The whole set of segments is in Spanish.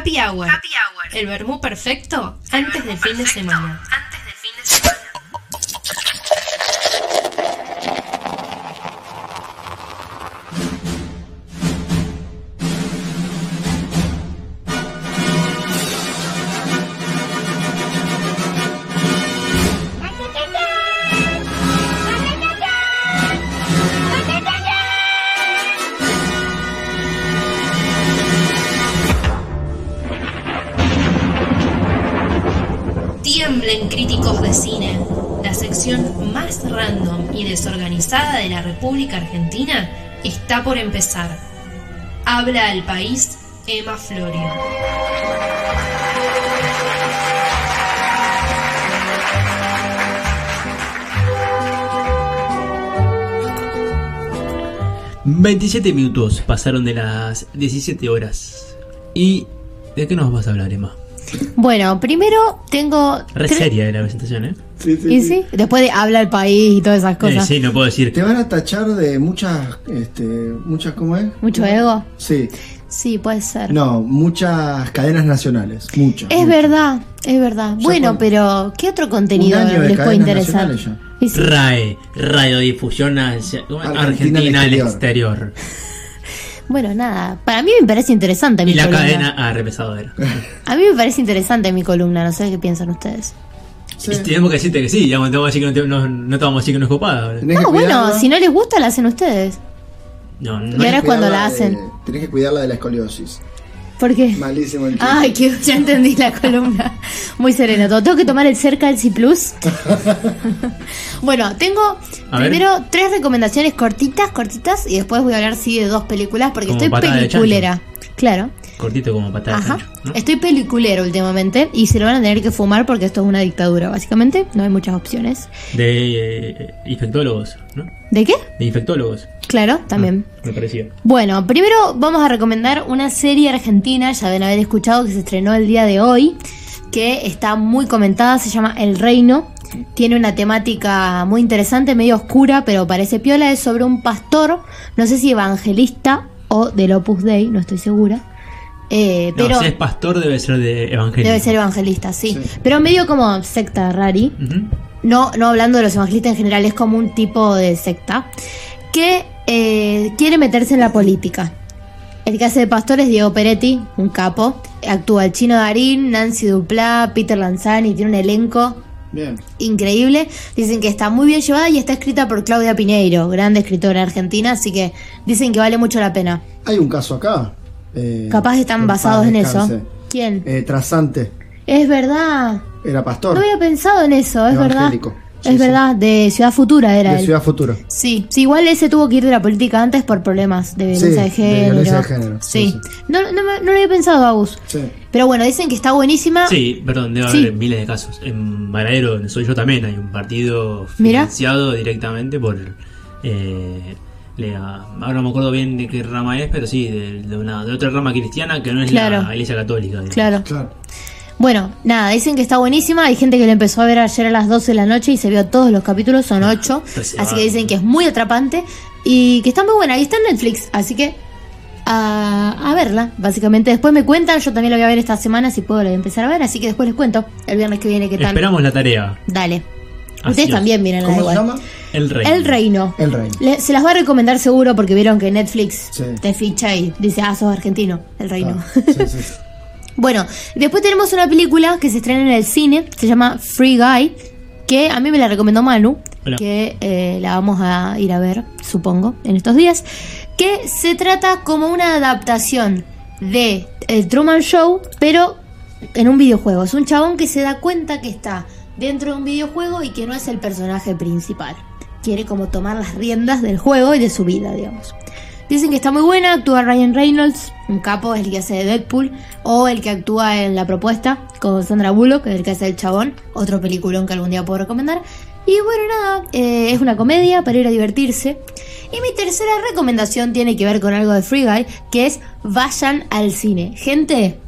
Happy Hour. El vermú perfecto antes del fin de semana. Antes del fin de semana. Sección más random y desorganizada de la República Argentina está por empezar. Habla al país Emma Florio. Mm. 27 minutos pasaron de las 17 horas. ¿Y de qué nos vas a hablar, Emma? Bueno, primero tengo. Re seria de la presentación, ¿eh? Sí, sí, ¿Y sí. sí? Después de habla el país y todas esas Eh, cosas. sí, no puedo decir. Te van a tachar de muchas, este, muchas, ¿cómo es? ¿Mucho ego? Sí. Sí, puede ser. No, muchas cadenas nacionales. Muchas. Es muchas. verdad, es verdad. Ya bueno, pero ¿qué otro contenido Un año de les puede interesar? sí. RAE, Radiodifusión Argentina Argentina, al al exterior. Bueno, nada, para mí me parece interesante mi Y la columna. cadena a repesadora. A mí me parece interesante mi columna, no sé qué piensan ustedes. Sí. Y Tenemos que decirte que sí, digamos, te vamos a decir que no, te- no, no te vamos a decir que no es copada. No, bueno, si no les gusta, la hacen ustedes. No, no. Y ahora es cuando la Cuidarla de- hacen. Tenés que cuidarla de la escoliosis. ¿Por qué? Malísimo el chiste. Ay, que ya entendí la columna. Muy sereno todo. Tengo que tomar el cerca del C Plus. bueno, tengo A ver. primero tres recomendaciones cortitas, cortitas, y después voy a hablar sí de dos películas porque Como estoy peliculera. Claro. Cortito como patada de Ajá. chancho, ¿no? Estoy peliculera últimamente y se lo van a tener que fumar porque esto es una dictadura, básicamente. No hay muchas opciones. De eh, infectólogos, ¿no? ¿De qué? De infectólogos. Claro, también. Ah, me parecía. Bueno, primero vamos a recomendar una serie argentina, ya deben haber escuchado, que se estrenó el día de hoy, que está muy comentada, se llama El Reino. Tiene una temática muy interesante, medio oscura, pero parece piola. Es sobre un pastor, no sé si evangelista o del Opus Dei, no estoy segura. Eh, No, pero si es pastor debe ser de evangelio. debe ser evangelista, sí. Sí. Pero medio como secta rari. No, no hablando de los evangelistas en general, es como un tipo de secta que eh, quiere meterse en la política. El que hace de pastor es Diego Peretti, un capo. Actúa el chino Darín, Nancy Duplá, Peter Lanzani, tiene un elenco Bien. increíble. Dicen que está muy bien llevada y está escrita por Claudia Piñeiro, grande escritora argentina, así que dicen que vale mucho la pena. Hay un caso acá. eh, Capaz están basados en eso. ¿Quién? Eh, Trasante. Es verdad. Era pastor. No había pensado en eso, es verdad. Evangélico. Es sí. verdad, de Ciudad Futura era de él. Ciudad Futuro. Sí, sí, igual ese tuvo que ir de la política antes por problemas de violencia de de género. violencia de género, Sí. No, no, me- no lo había pensado, Agus. Sí. Pero bueno, dicen que está buenísima. Sí, perdón, debe Sí. haber miles de casos. En Varadero, donde soy yo también, hay un partido Mira. financiado directamente por. Eh, ahora no me acuerdo bien de qué rama es, pero sí, de, de una, de otra rama cristiana que no es Claro. la iglesia católica. digamos. Claro. Claro. Bueno, nada, dicen que está buenísima. Hay gente que la empezó a ver ayer a las 12 de la noche y se vio todos los capítulos, son 8. Reservado. Así que dicen que es muy atrapante y que está muy buena. Y está en Netflix, así que a, a verla, básicamente. Después me cuentan, yo también la voy a ver esta semana si puedo la voy a empezar a ver. Así que después les cuento el viernes que viene qué tal. Esperamos la tarea. Dale. Así Ustedes es. también miren ¿Cómo se llama? El Reino. El Reino. Le- se las va a recomendar seguro porque vieron que Netflix Sí. te ficha y dice, ah, sos argentino, el reino. Ah, sí, sí. bueno, después tenemos una película que se estrena en el cine, se llama Free Guy, que a mí me la recomendó Manu, Hola. que eh, la vamos a ir a ver, supongo, en estos días, que se trata como una adaptación de El Truman Show, pero en un videojuego. Es un chabón que se da cuenta que está dentro de un videojuego y que no es el personaje principal. Quiere como tomar las riendas del juego y de su vida, digamos. Dicen que está muy buena, actúa Ryan Reynolds, un capo, es el que hace de Deadpool, o el que actúa en La Propuesta, con Sandra Bullock, el que hace el chabón, otro peliculón que algún día puedo recomendar. Y bueno, nada, eh, es una comedia para ir a divertirse. Y mi tercera recomendación tiene que ver con algo de Free Guy, que es vayan al cine. Gente,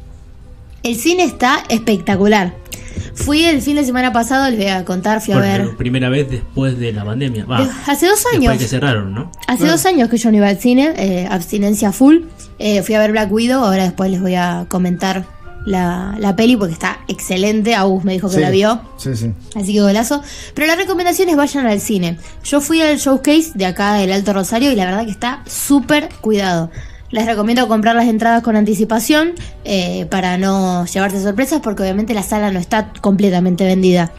el cine está espectacular. Fui el fin de semana pasado, les voy a contar, fui a Por ver... primera vez después de la pandemia. Va, hace dos después años. que cerraron, ¿no? Hace dos años que yo no iba al cine, eh, abstinencia full. Eh, fui a ver Black Widow, ahora después les voy a comentar la, la peli porque está excelente. Agus me dijo que Sí, la vio. Sí, sí. Así que golazo. Pero la recomendación es vayan al cine. Yo fui al showcase de acá del Alto Rosario y la verdad que está súper cuidado. Les recomiendo comprar las entradas con anticipación eh, para no llevarte sorpresas porque obviamente la sala no está completamente vendida.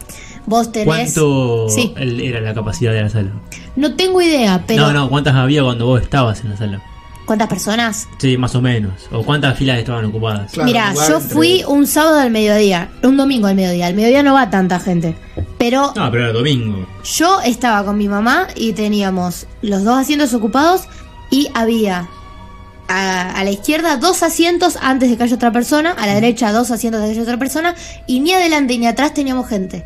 Vos tenés... ¿Cuánto Sí. era la capacidad de la sala? No tengo idea, pero... No, no, ¿cuántas había cuando vos estabas en la sala? ¿Cuántas personas? Sí, más o menos. ¿O cuántas filas estaban ocupadas? Claro, Mira, yo entre- fui un sábado al mediodía, un domingo al mediodía. Al mediodía no va tanta gente. Pero No, pero era domingo. Yo estaba con mi mamá y teníamos los dos asientos ocupados y había a, a la izquierda dos asientos antes de que haya otra persona, a la derecha dos asientos antes de que haya otra persona y ni adelante ni atrás teníamos gente.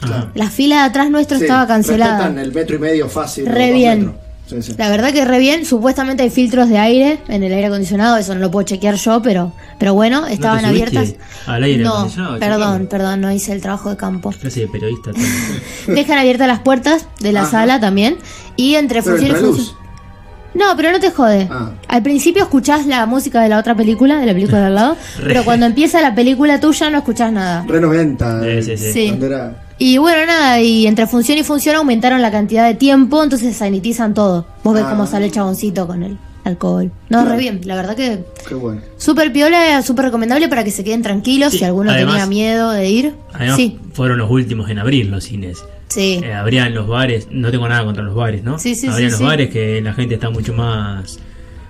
Ajá. La fila de atrás nuestro Sí, estaba cancelada. el metro y medio fácil. Re bien. metros. Sí, sí. La verdad que re bien, supuestamente hay filtros de aire en el aire acondicionado, eso no lo puedo chequear yo, pero pero bueno, estaban te abiertas. al aire no, acondicionado perdón, perdón, no hice el trabajo de campo. Clase de periodista. Dejan abiertas las puertas de la Ajá. sala también y entre Pero función No, pero no te jode. Ah. Al principio escuchás la música de la otra película, de la película de al lado, pero cuando empieza la película tuya no escuchás nada. Re 90. Sí, eh, sí, sí. Sí. cuando era- Y bueno, nada, y entre función y función aumentaron la cantidad de tiempo, entonces sanitizan todo. Vos ves Ah. cómo sale el chaboncito con el alcohol. No, Claro. re bien, la verdad que Qué bueno. súper piola, súper recomendable para que se queden tranquilos Sí, si alguno además- tenía miedo de ir. Además, sí, fueron los últimos en abrir los cines. Sí. Eh, abrían los bares, no tengo nada contra los bares, ¿no? Sí, sí, Abrían sí, los sí. bares que la gente está mucho más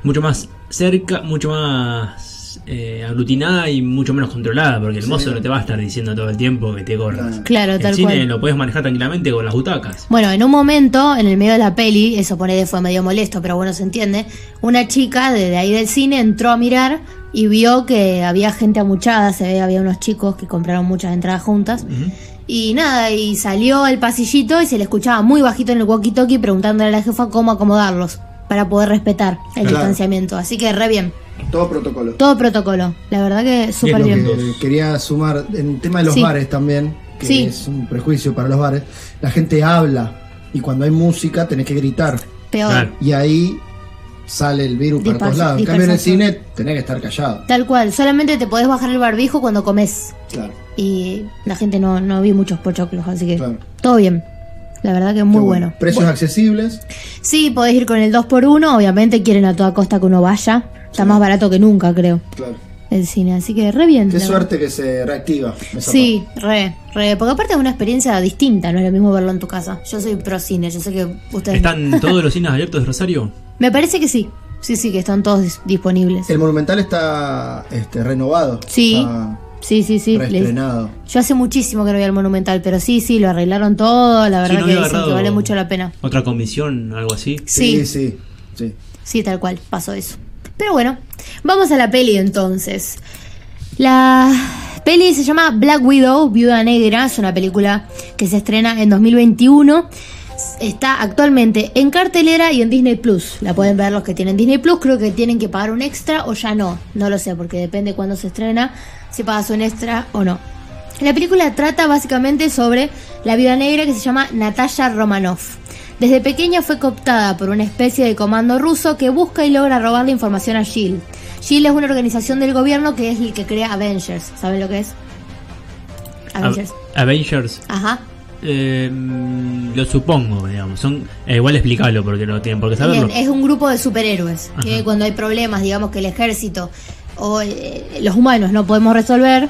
mucho más cerca, mucho más eh, aglutinada y mucho menos controlada, porque el Sí. mozo no te va a estar diciendo todo el tiempo que te corras. Claro. El tal cine cual. lo puedes manejar tranquilamente con las butacas. Bueno, en un momento, en el medio de la peli, eso ponele fue medio molesto, pero bueno, se entiende. Una chica de, ahí del cine entró a mirar y vio que había gente amuchada, se ve, había unos chicos que compraron muchas entradas juntas. Ujú. Y nada, y salió al pasillito y se le escuchaba muy bajito en el walkie-talkie preguntándole a la jefa cómo acomodarlos para poder respetar el Claro. distanciamiento. Así que re bien. Todo protocolo. Todo protocolo. La verdad que súper Bien, quería sumar en el tema de los Sí. bares también, que Sí. es un prejuicio para los bares. La gente habla y cuando hay música tenés que gritar Peor. Claro. y ahí sale el virus para todos lados. En cambio en el cine tenés que estar callado. Tal cual. Solamente te podés bajar el barbijo cuando comes. Claro. Y la gente no, no vi muchos pochoclos, así que Claro. todo bien. La verdad que muy Qué bueno. Precios accesibles. Sí, podés ir con el 2x1. Obviamente quieren a toda costa que uno vaya. Está más barato que nunca, creo, Claro. El cine. Así que re bien. Qué suerte que se reactiva. Sí, re, re. Porque aparte es una experiencia distinta, no es lo mismo verlo en tu casa. Yo soy pro cine, yo sé que ustedes... ¿Están todos los cines abiertos de Rosario? Me parece que sí. Sí, sí, que están todos dis- disponibles. El Monumental está este, renovado. Sí, Está sí, sí, sí. Les-. Yo hace muchísimo que no voy al Monumental, pero sí, sí, lo arreglaron todo. La Sí, verdad no que dicen que vale mucho la pena. ¿Otra comisión, algo así? Sí, Sí, sí. sí. Sí, tal cual, pasó eso. Pero bueno, vamos a la peli entonces. La peli se llama Black Widow, Viuda Negra, es una película que se estrena en 2021. Está actualmente en cartelera y en Disney Plus. La pueden ver los que tienen Disney Plus, creo que tienen que pagar un extra o ya no. No lo sé, porque depende cuándo se estrena, si pagas un extra o no. La película trata básicamente sobre la viuda negra que se llama Natasha Romanoff. Desde pequeña fue cooptada por una especie de comando ruso que busca y logra robar la información a SHIELD. SHIELD es una organización del gobierno que es el que crea Avengers. ¿Saben lo que es? Avengers. Av- Avengers. Ajá. Eh, lo supongo, digamos. Son, eh, igual explicarlo porque no tienen por qué saberlo. Bien, es un grupo de superhéroes que cuando hay problemas, digamos que el ejército o eh, los humanos no podemos resolver,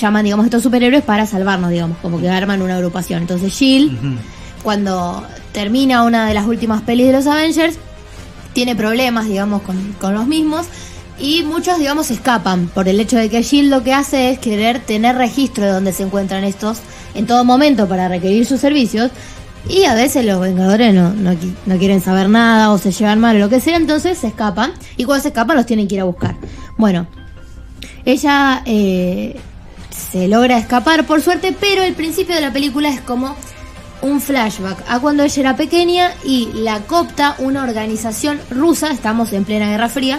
llaman, digamos, estos superhéroes para salvarnos, digamos, como que arman una agrupación. Entonces Ujú. Cuando termina una de las últimas pelis de los Avengers, tiene problemas, digamos, con, con los mismos. Y muchos, digamos, escapan por el hecho de que Shield lo que hace es querer tener registro de dónde se encuentran estos en todo momento para requerir sus servicios. Y a veces los Vengadores no, no, no quieren saber nada o se llevan mal o lo que sea, entonces se escapan. Y cuando se escapan los tienen que ir a buscar. Bueno, ella eh, se logra escapar por suerte, pero el principio de la película es como un flashback a cuando ella era pequeña y la copta una organización rusa, estamos en plena Guerra Fría,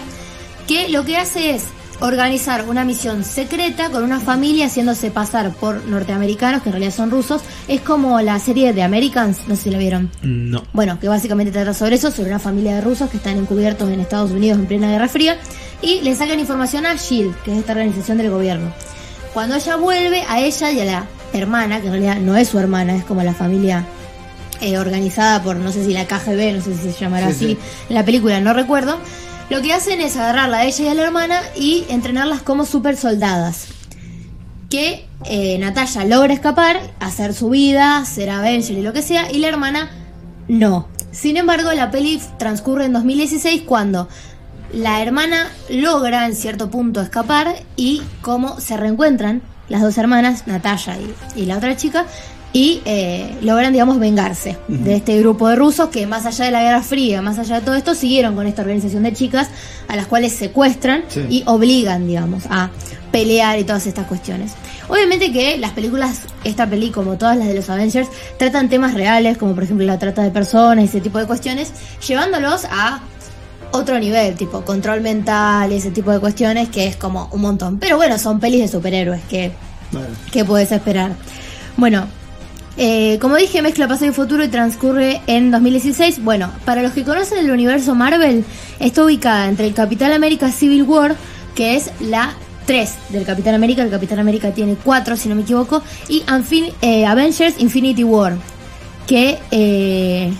que lo que hace es organizar una misión secreta con una familia haciéndose pasar por norteamericanos, que en realidad son rusos. Es como la serie de Americans, no sé si la vieron. No. Bueno, que básicamente trata sobre eso, sobre una familia de rusos que están encubiertos en Estados Unidos en plena Guerra Fría y le sacan información a SHIELD, que es esta organización del gobierno. Cuando ella vuelve, a ella y a la hermana, que en realidad no es su hermana, es como la familia eh, organizada por, no sé si la KGB, no sé si se llamará Sí, así, sí. en la película, no recuerdo. Lo que hacen es agarrarla a ella y a la hermana y entrenarlas como super soldadas. Que eh, Natalia logra escapar, hacer su vida, ser Avenger y lo que sea, y la hermana no. Sin embargo, la peli transcurre en 2016 cuando la hermana logra en cierto punto escapar y cómo se reencuentran las dos hermanas, Natalia y, y la otra chica, y eh, logran, digamos, vengarse de este grupo de rusos que más allá de la Guerra Fría, más allá de todo esto, siguieron con esta organización de chicas a las cuales secuestran Sí. y obligan, digamos, a pelear y todas estas cuestiones. Obviamente que las películas, esta peli como todas las de los Avengers, tratan temas reales, como por ejemplo la trata de personas y ese tipo de cuestiones, llevándolos a otro nivel, tipo control mental y ese tipo de cuestiones, que es como un montón. Pero bueno, son pelis de superhéroes, que ¿Qué puedes esperar? Bueno, eh, como dije, mezcla pasado y futuro y transcurre en 2016. Bueno, para los que conocen el universo Marvel, está ubicada entre el Capitán América Civil War, que es la 3 del Capitán América. El Capitán América tiene 4, si no me equivoco. Y Anfin- eh, Avengers Infinity War, que... eh,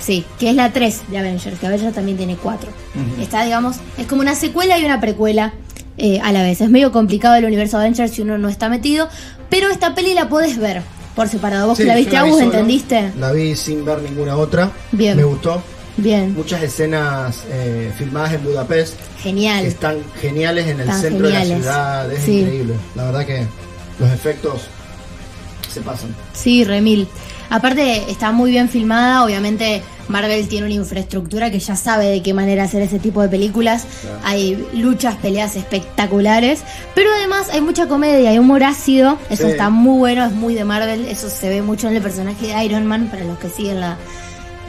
Sí, que es la 3 de Avengers, que Avengers también tiene 4. Está, digamos, es como una secuela y una precuela eh, a la vez. Es medio complicado el universo Avengers si uno no está metido, pero esta peli la podés ver por separado. Vos sí, que la viste, vi Agus, ¿entendiste? La vi sin ver ninguna otra. Bien. Me gustó. Bien, Muchas escenas eh, filmadas en Budapest genial. están geniales en el centro de la ciudad. Es Sí. increíble. La verdad que los efectos se pasan. Sí, remil. Aparte, está muy bien filmada. Obviamente, Marvel tiene una infraestructura que ya sabe de qué manera hacer ese tipo de películas. Hay luchas, peleas espectaculares. Pero además, hay mucha comedia, hay humor ácido. Eso Sí. está muy bueno, es muy de Marvel. Eso se ve mucho en el personaje de Iron Man, para los que siguen la,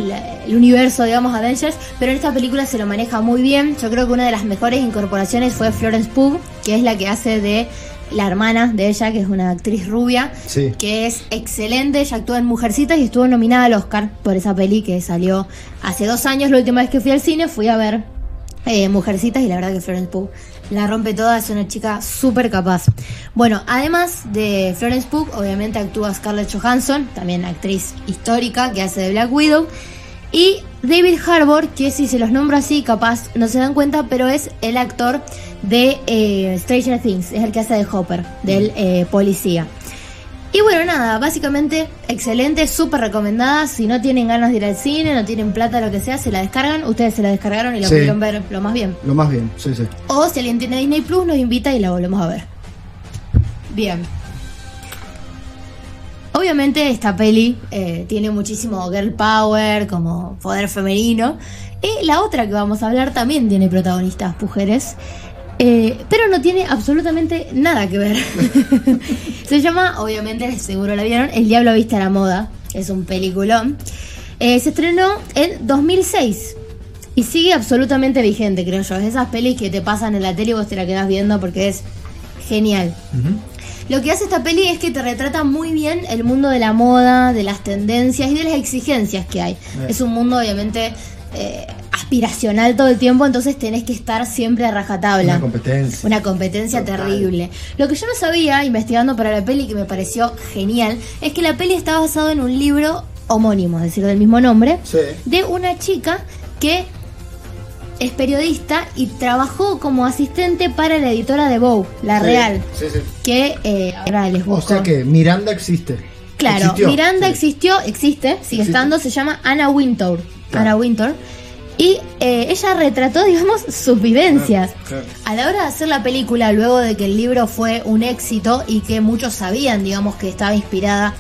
la- el universo, digamos, Avengers. Pero en esta película se lo maneja muy bien. Yo creo que una de las mejores incorporaciones fue Florence Pugh, que es la que hace de la hermana de ella, que es una actriz rubia Sí. que es excelente. Ella actúa en Mujercitas y estuvo nominada al Oscar por esa peli que salió hace dos años. La última vez que fui al cine fui a ver eh, Mujercitas y la verdad que Florence Pugh la rompe toda. Es una chica súper capaz. Bueno, además de Florence Pugh, obviamente actúa Scarlett Johansson, también actriz histórica que hace de Black Widow. Y David Harbour, que si se los nombro así, capaz no se dan cuenta, pero es el actor de eh, Stranger Things, es el que hace de Hopper, del eh, policía. Y bueno, nada, básicamente excelente, súper recomendada. Si no tienen ganas de ir al cine, no tienen plata, lo que sea, se la descargan. Ustedes se la descargaron y la Sí. pudieron ver lo más bien. Lo más bien, sí, sí. O si alguien tiene Disney Plus, nos invita y la volvemos a ver. Bien. Obviamente esta peli eh, tiene muchísimo girl power, como poder femenino. Y la otra que vamos a hablar también tiene protagonistas mujeres. Eh, pero no tiene absolutamente nada que ver. Se llama, obviamente, seguro la vieron, El Diablo Viste a la Moda. Es un peliculón. Eh, se estrenó en 2006. Y sigue absolutamente vigente, creo yo. Es esas pelis que te pasan en la tele y vos te la quedas viendo porque es genial. Lo que hace esta peli es que te retrata muy bien el mundo de la moda, de las tendencias y de las exigencias que hay. Es un mundo obviamente eh, aspiracional todo el tiempo, entonces tenés que estar siempre a rajatabla. Una competencia. Una competencia Total. terrible. Lo que yo no sabía, investigando para la peli, que me pareció genial, es que la peli está basada en un libro homónimo, es decir, del mismo nombre, Sí. de una chica que es periodista y trabajó como asistente para la editora de Vogue, La Sí, Real, Sí, sí. que eh, ahora les O busco. sea que Miranda existe. Claro, Existió, Miranda existió, existe, sigue estando, se llama Anna Wintour. Claro. Anna Wintour. Y eh, ella retrató, digamos, sus vivencias. Claro, claro. A la hora de hacer la película, luego de que el libro fue un éxito y que muchos sabían, digamos, que estaba inspirada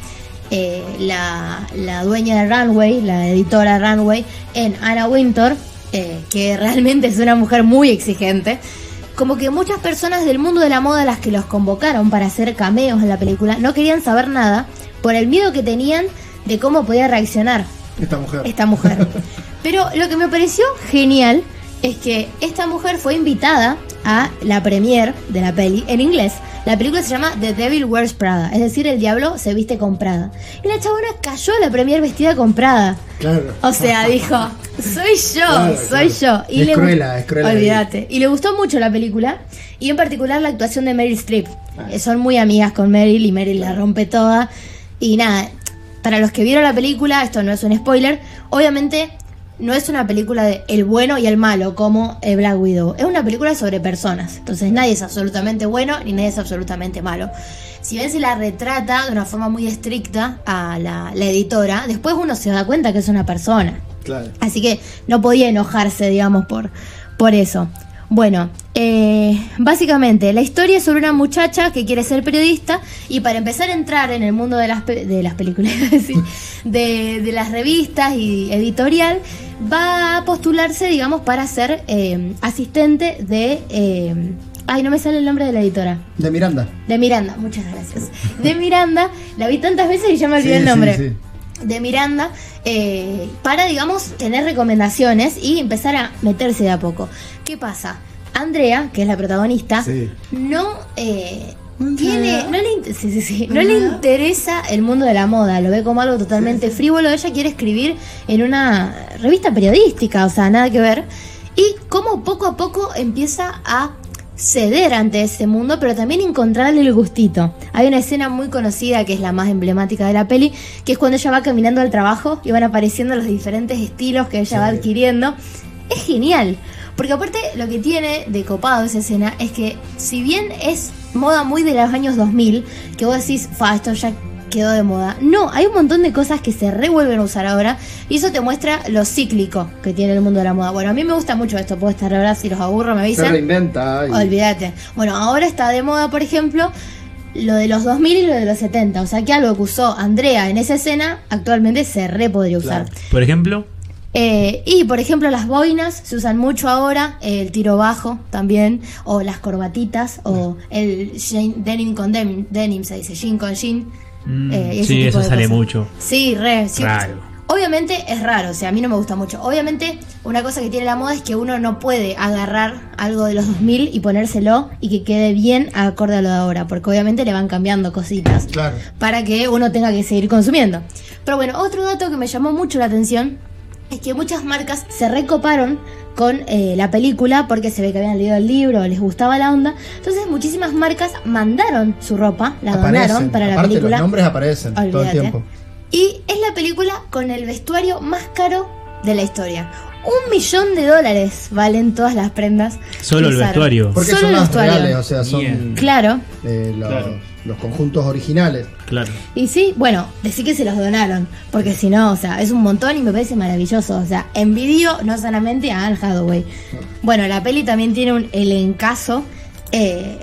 eh, la, la dueña de Runway, la editora Runway, en Anna Wintour, eh, que realmente es una mujer muy exigente, como que muchas personas del mundo de la moda, las que los convocaron para hacer cameos en la película, no querían saber nada por el miedo que tenían de cómo podía reaccionar Esta mujer. esta mujer. Pero lo que me pareció genial es que esta mujer fue invitada a la premiere de la peli en inglés. La película se llama The Devil Wears Prada, es decir, el diablo se viste con Prada. Y la chabona cayó a la premier vestida con Prada. Claro. O sea, dijo, soy yo, Claro, soy claro. yo. Es le cruela, es cruela. Olvídate. Y le gustó mucho la película y en particular la actuación de Meryl Streep. Ah. Eh, Son muy amigas con Meryl y Meryl la rompe toda. Y nada, para los que vieron la película, esto no es un spoiler, obviamente no es una película de el bueno y el malo como eh, Black Widow. Es una película sobre personas. Entonces nadie es absolutamente bueno ni nadie es absolutamente malo. Si bien se la retrata de una forma muy estricta a la, la editora, después uno se da cuenta que es una persona. Claro. Así que no podía enojarse, digamos, por, por eso. Bueno, eh, básicamente la historia es sobre una muchacha que quiere ser periodista y para empezar a entrar en el mundo de las, pe- de las películas, decir, de, de las revistas y editorial, va a postularse, digamos, para ser eh, asistente de... eh, ay, no me sale el nombre de la editora. De Miranda. De Miranda, muchas gracias. De Miranda, la vi tantas veces y ya me olvidé Sí, el nombre sí, sí. de Miranda eh, para, digamos, tener recomendaciones y empezar a meterse de a poco. ¿Qué pasa? Andrea, que es la protagonista, Sí. no eh, tiene, no le, sí, sí, sí, no le interesa el mundo de la moda, lo ve como algo totalmente frívolo. Ella quiere escribir en una revista periodística, o sea, nada que ver. Y como poco a poco empieza a ceder ante ese mundo, pero también encontrarle el gustito. Hay una escena muy conocida que es la más emblemática de la peli, que es cuando ella va caminando al trabajo y van apareciendo los diferentes estilos que ella va adquiriendo. Es genial, porque aparte lo que tiene de copado esa escena es que si bien es moda muy de los años 2000, que vos decís, fa, esto ya quedó de moda. No, hay un montón de cosas que se revuelven a usar ahora y eso te muestra lo cíclico que tiene el mundo de la moda. Bueno, a mí me gusta mucho esto, puedo estar ahora, si los aburro me Se avisan. reinventa. y- Olvídate. Bueno, ahora está de moda, por ejemplo, lo de los 2000 y lo de los 70. O sea que algo que usó Andrea en esa escena, actualmente se re podría usar. Claro. Por ejemplo, Eh, y por ejemplo, las boinas se usan mucho ahora, el tiro bajo también, o las corbatitas, o el jean- denim con denim, denim se dice, jean con jean. mm, eh, ese sí, tipo eso de sale cosas. mucho. Sí, re. sí. Raro. Obviamente es raro, o sea, a mí no me gusta mucho. Obviamente, una cosa que tiene la moda es que uno no puede agarrar algo de los 2000 y ponérselo y que quede bien acorde a lo de ahora, porque obviamente le van cambiando cositas Claro. para que uno tenga que seguir consumiendo. Pero bueno, otro dato que me llamó mucho la atención es que muchas marcas se recoparon con eh, la película porque se ve que habían leído el libro, les gustaba la onda. Entonces muchísimas marcas mandaron su ropa, la donaron Aparecen. para la película. los nombres aparecen todo el tiempo. Y es la película con el vestuario más caro de la historia. Un millón de dólares valen todas las prendas. Solo el usaron. vestuario. Porque Solo son las vestuario. reales, o sea, son Bien. Claro. eh, los, Claro. Los conjuntos originales. Claro. Y sí, bueno, decir que se los donaron, porque si no, o sea, es un montón y me parece maravilloso. O sea, envidio no solamente a Anne Hathaway. Bueno, la peli también tiene un elencazo. Eh,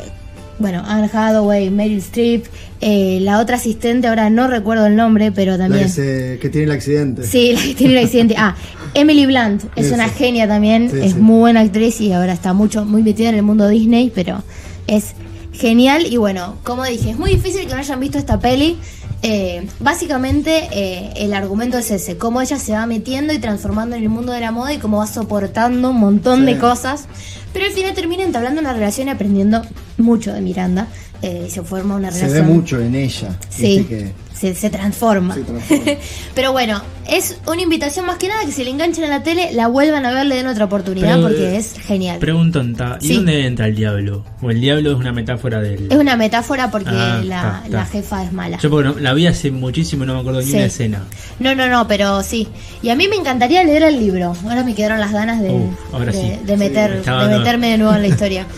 bueno, Anne Hathaway, Meryl Streep, eh, la otra asistente, ahora no recuerdo el nombre, pero La también... que, se- que tiene el accidente. Sí, la que tiene el accidente. Ah, Emily Blunt es Eso. una genia también, Sí, es sí. muy buena actriz y ahora está mucho, muy metida en el mundo Disney, pero es genial. Y bueno, como dije, es muy difícil que no hayan visto esta peli. Eh, básicamente eh, el argumento es ese, cómo ella se va metiendo y transformando en el mundo de la moda y cómo va soportando un montón Sí. de cosas. Pero al final termina entablando una relación y aprendiendo mucho de Miranda. eh, y se forma una Se relación. ve mucho en ella. Sí, que se, se transforma. se transforma. Pero bueno, es una invitación más que nada que si le enganchan a la tele, la vuelvan a ver, le den otra oportunidad Pero, porque eh, es genial. Pregunta, ¿y Sí. dónde entra el diablo? ¿O el diablo es una metáfora del.? es una metáfora porque Ah, la, jefa es mala. Yo porque no- la vi hace muchísimo y no me acuerdo ni Sí. una escena. No, no, no, pero sí. Y a mí me encantaría leer el libro. Ahora me quedaron las ganas de, Uf, ahora de, sí. de meter, de meterme de nuevo en la historia.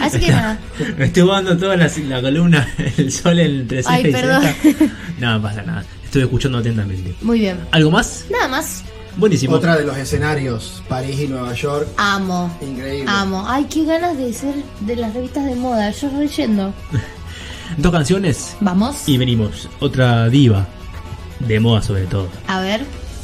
Así que nada. Me estoy jugando toda la, la columna, el sol entre Ay, y perdón. ceja. No, pasa nada. Estoy escuchando atentamente. Muy bien. ¿Algo más? Nada más. Buenísimo. Otra de los escenarios, París y Nueva York. Amo. Increíble. Amo. Ay, qué ganas de ser de las revistas de moda. Yo leyendo. Dos canciones Vamos. y venimos. Otra diva. De moda sobre todo. A ver.